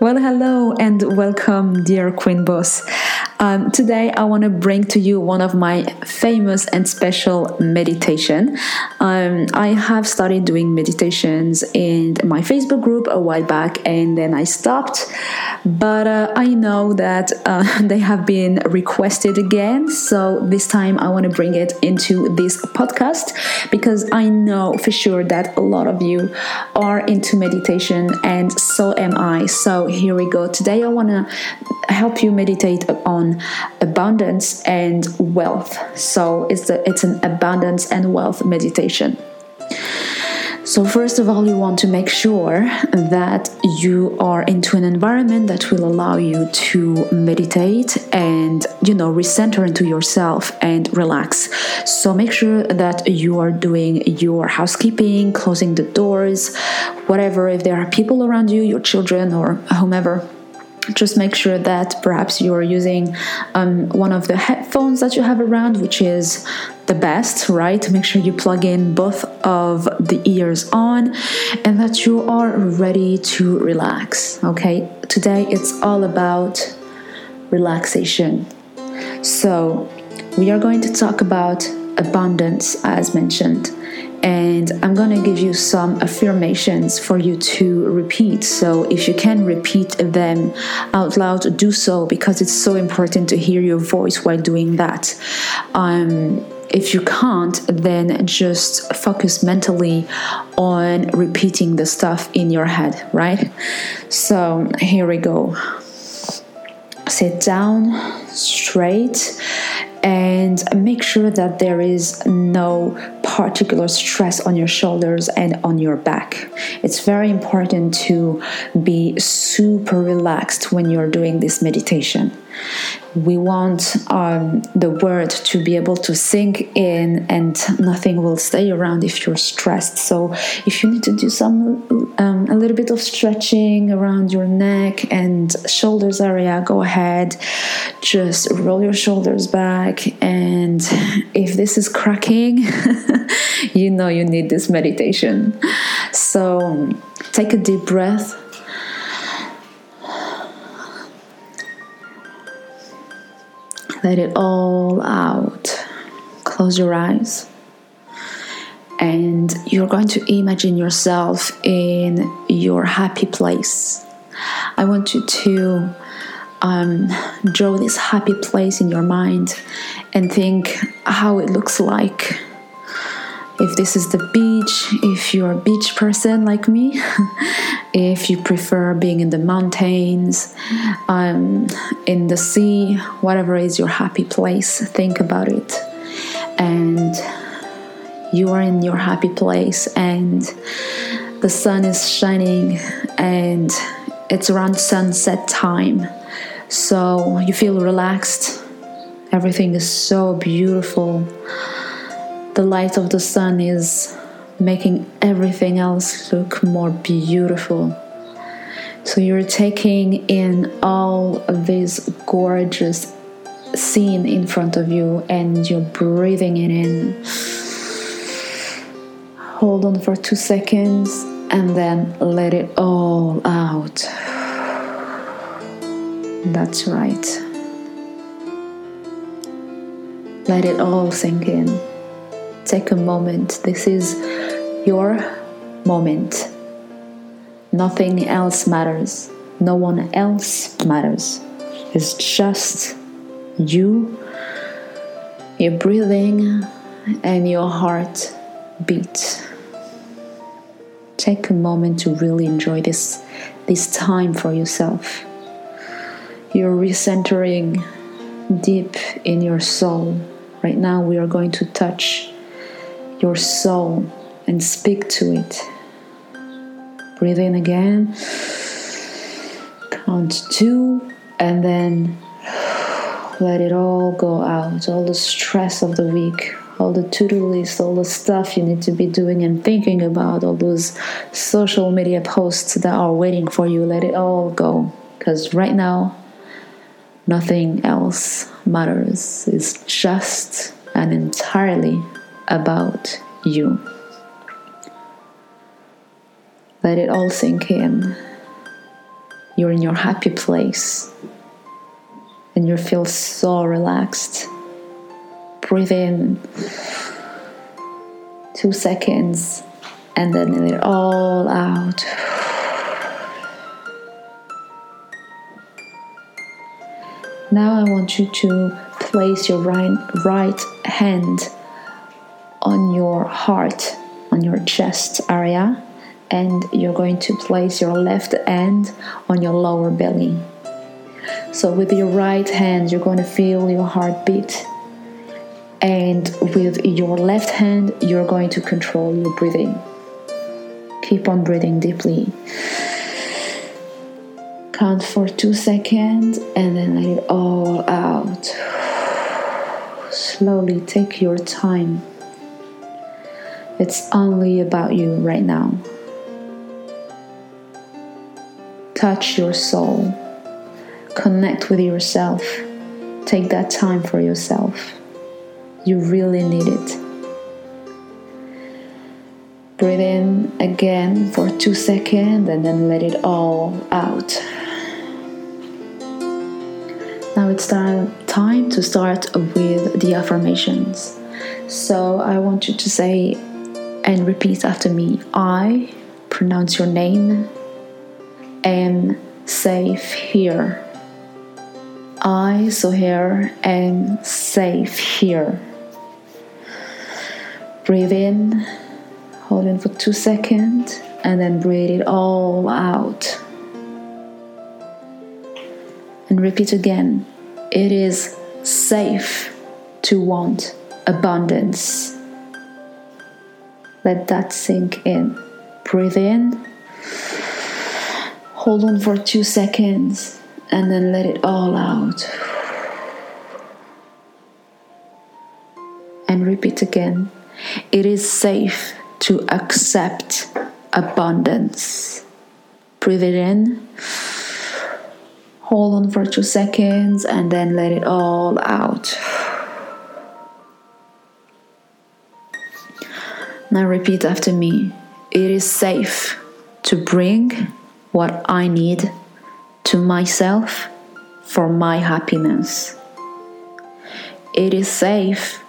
Well, hello and welcome, dear Queen Boss. Um, today, I want to bring to you one of my famous and special meditation. Um, I have started doing meditations in my Facebook group a while back, and then I stopped. But uh, I know that uh, they have been requested again, so this time I want to bring it into this podcast because I know for sure that a lot of you are into meditation, and so am I. So here we go. Today, I want to help you meditate on abundance and wealth. So it's the, it's an abundance and wealth meditation. So, first of all, you want to make sure that you are into an environment that will allow you to meditate and, you know, recenter into yourself and relax. So, make sure that you are doing your housekeeping, closing the doors, whatever. If there are people around you, your children or whomever, just make sure that perhaps you're using um, one of the headphones that you have around, which is the best, right? Make sure you plug in both of the ears on and that you are ready to relax. Okay, today it's all about relaxation. So, we are going to talk about abundance as mentioned and I'm going to give you some affirmations for you to repeat. So, if you can repeat them out loud, do so because it's so important to hear your voice while doing that. Um, if you can't, then just focus mentally on repeating the stuff in your head, right? So, here we go. Sit down straight and make sure that there is no particular stress on your shoulders and on your back. It's very important to be super relaxed when you're doing this meditation we want um, the word to be able to sink in and nothing will stay around if you're stressed. So if you need to do some um, a little bit of stretching around your neck and shoulders area go ahead. Just roll your shoulders back and if this is cracking you know you need this meditation. So take a deep breath Let it all out. Close your eyes. And you're going to imagine yourself in your happy place. I want you to um, draw this happy place in your mind and think how it looks like if this is the beach, if you're a beach person like me, if you prefer being in the mountains, um, in the sea, whatever is your happy place, think about it. And you are in your happy place, and the sun is shining, and it's around sunset time. So you feel relaxed, everything is so beautiful the light of the sun is making everything else look more beautiful. So you're taking in all this gorgeous scene in front of you and you're breathing it in. Hold on for two seconds and then let it all out. That's right. Let it all sink in take a moment. This is your moment. Nothing else matters. No one else matters. It's just you, your breathing, and your heart beat. Take a moment to really enjoy this, this time for yourself. You're recentering deep in your soul. Right now, we are going to touch your soul and speak to it. Breathe in again. Count two and then let it all go out. All the stress of the week, all the to do list, all the stuff you need to be doing and thinking about, all those social media posts that are waiting for you. Let it all go. Because right now, nothing else matters. It's just and entirely about you. Let it all sink in. you're in your happy place and you feel so relaxed. Breathe in two seconds and then let it all out. Now I want you to place your right, right hand on your heart, on your chest area, and you're going to place your left hand on your lower belly. So, with your right hand, you're going to feel your heartbeat, and with your left hand, you're going to control your breathing. Keep on breathing deeply. Count for two seconds and then let it all out. Slowly take your time. It's only about you right now. Touch your soul. Connect with yourself. Take that time for yourself. You really need it. Breathe in again for two seconds and then let it all out. Now it's time to start with the affirmations. So I want you to say and repeat after me I pronounce your name, am safe here. I, so here, am safe here. Breathe in, hold in for two seconds, and then breathe it all out and repeat again it is safe to want abundance. Let that sink in. Breathe in, hold on for two seconds, and then let it all out. And repeat again. It is safe to accept abundance. Breathe it in Hold on for two seconds and then let it all out. Now repeat after me. It is safe to bring what I need to myself for my happiness. It is safe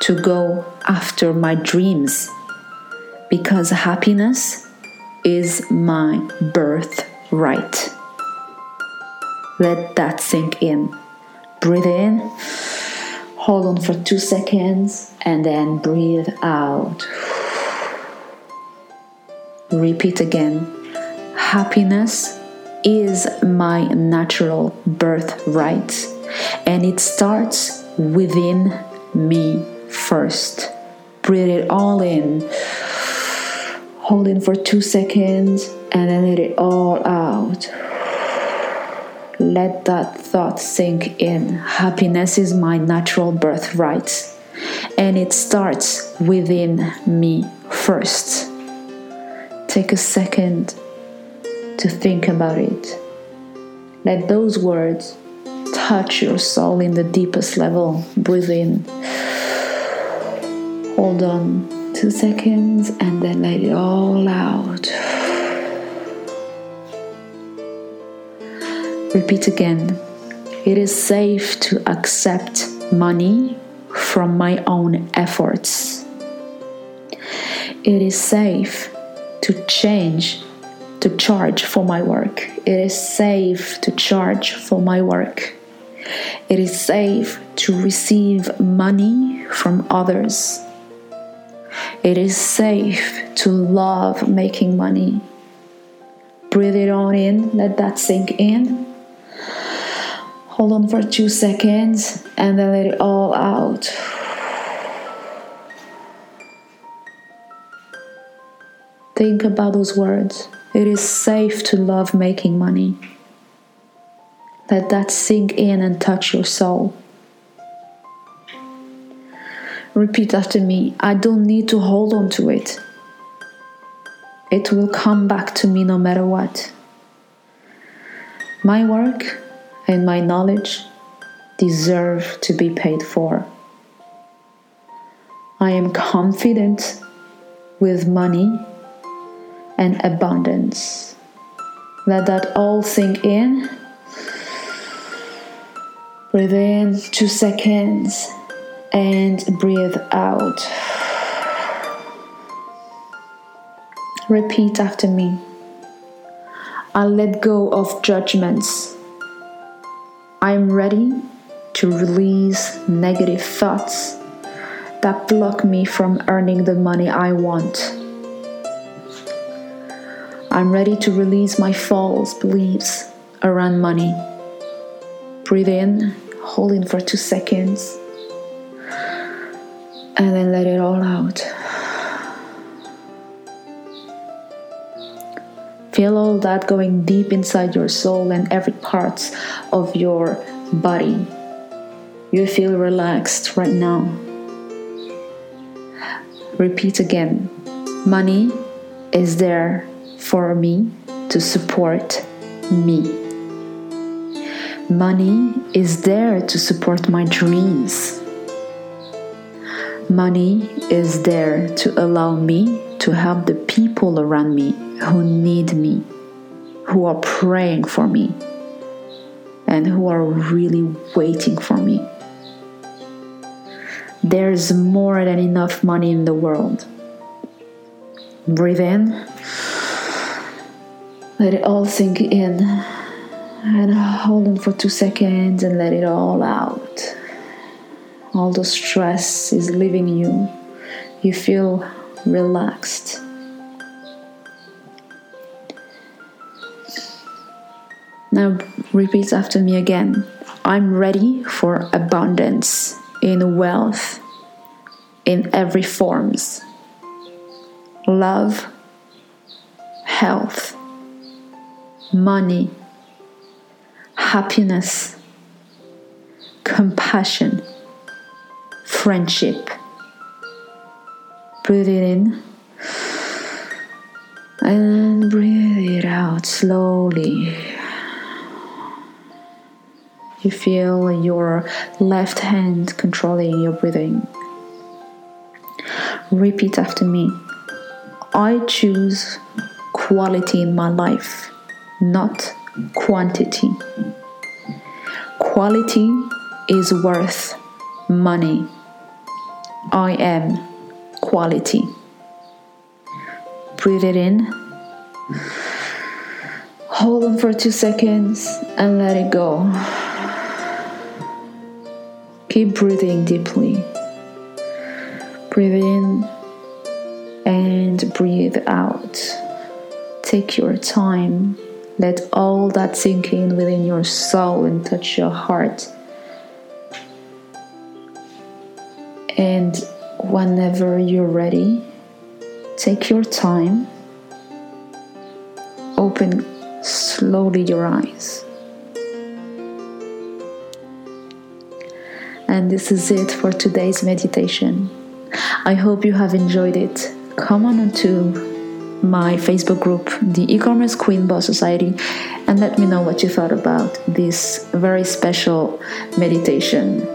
to go after my dreams because happiness is my birthright. Let that sink in. Breathe in, hold on for two seconds, and then breathe out. Repeat again. Happiness is my natural birthright, and it starts within me first. Breathe it all in. Hold in for two seconds and then let it all out. Let that thought sink in. Happiness is my natural birthright, and it starts within me first. Take a second to think about it. Let those words touch your soul in the deepest level. Breathe in. Hold on two seconds and then let it all out. Repeat again. It is safe to accept money from my own efforts. It is safe to change, to charge for my work. It is safe to charge for my work. It is safe to receive money from others. It is safe to love making money. Breathe it on in, let that sink in. Hold on for two seconds and then let it all out. Think about those words. It is safe to love making money. Let that sink in and touch your soul. Repeat after me I don't need to hold on to it. It will come back to me no matter what. My work and my knowledge deserve to be paid for. I am confident with money and abundance. Let that all sink in. Breathe in two seconds and breathe out. Repeat after me. I let go of judgments. I'm ready to release negative thoughts that block me from earning the money I want. I'm ready to release my false beliefs around money. Breathe in, hold in for two seconds, and then let it all out. Feel all that going deep inside your soul and every part of your body. You feel relaxed right now. Repeat again. Money is there for me to support me. Money is there to support my dreams. Money is there to allow me to help the people around me who need me, who are praying for me, and who are really waiting for me. There's more than enough money in the world. Breathe in let it all sink in and hold on for two seconds and let it all out. All the stress is leaving you. You feel relaxed. Now repeat after me again. I'm ready for abundance in wealth in every forms. Love, health, money, happiness, compassion, friendship. Breathe it in and breathe it out slowly. You feel your left hand controlling your breathing. Repeat after me. I choose quality in my life not quantity. Quality is worth money. I am quality. Breathe it in. Hold on for two seconds and let it go. Keep breathing deeply. Breathe in and breathe out. Take your time let all that sink in within your soul and touch your heart. And whenever you're ready, take your time, open slowly your eyes. And this is it for today's meditation. I hope you have enjoyed it. Come on to my Facebook group, the e-commerce Queen Boss Society, and let me know what you thought about this very special meditation.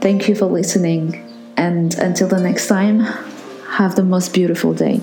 Thank you for listening, and until the next time, have the most beautiful day.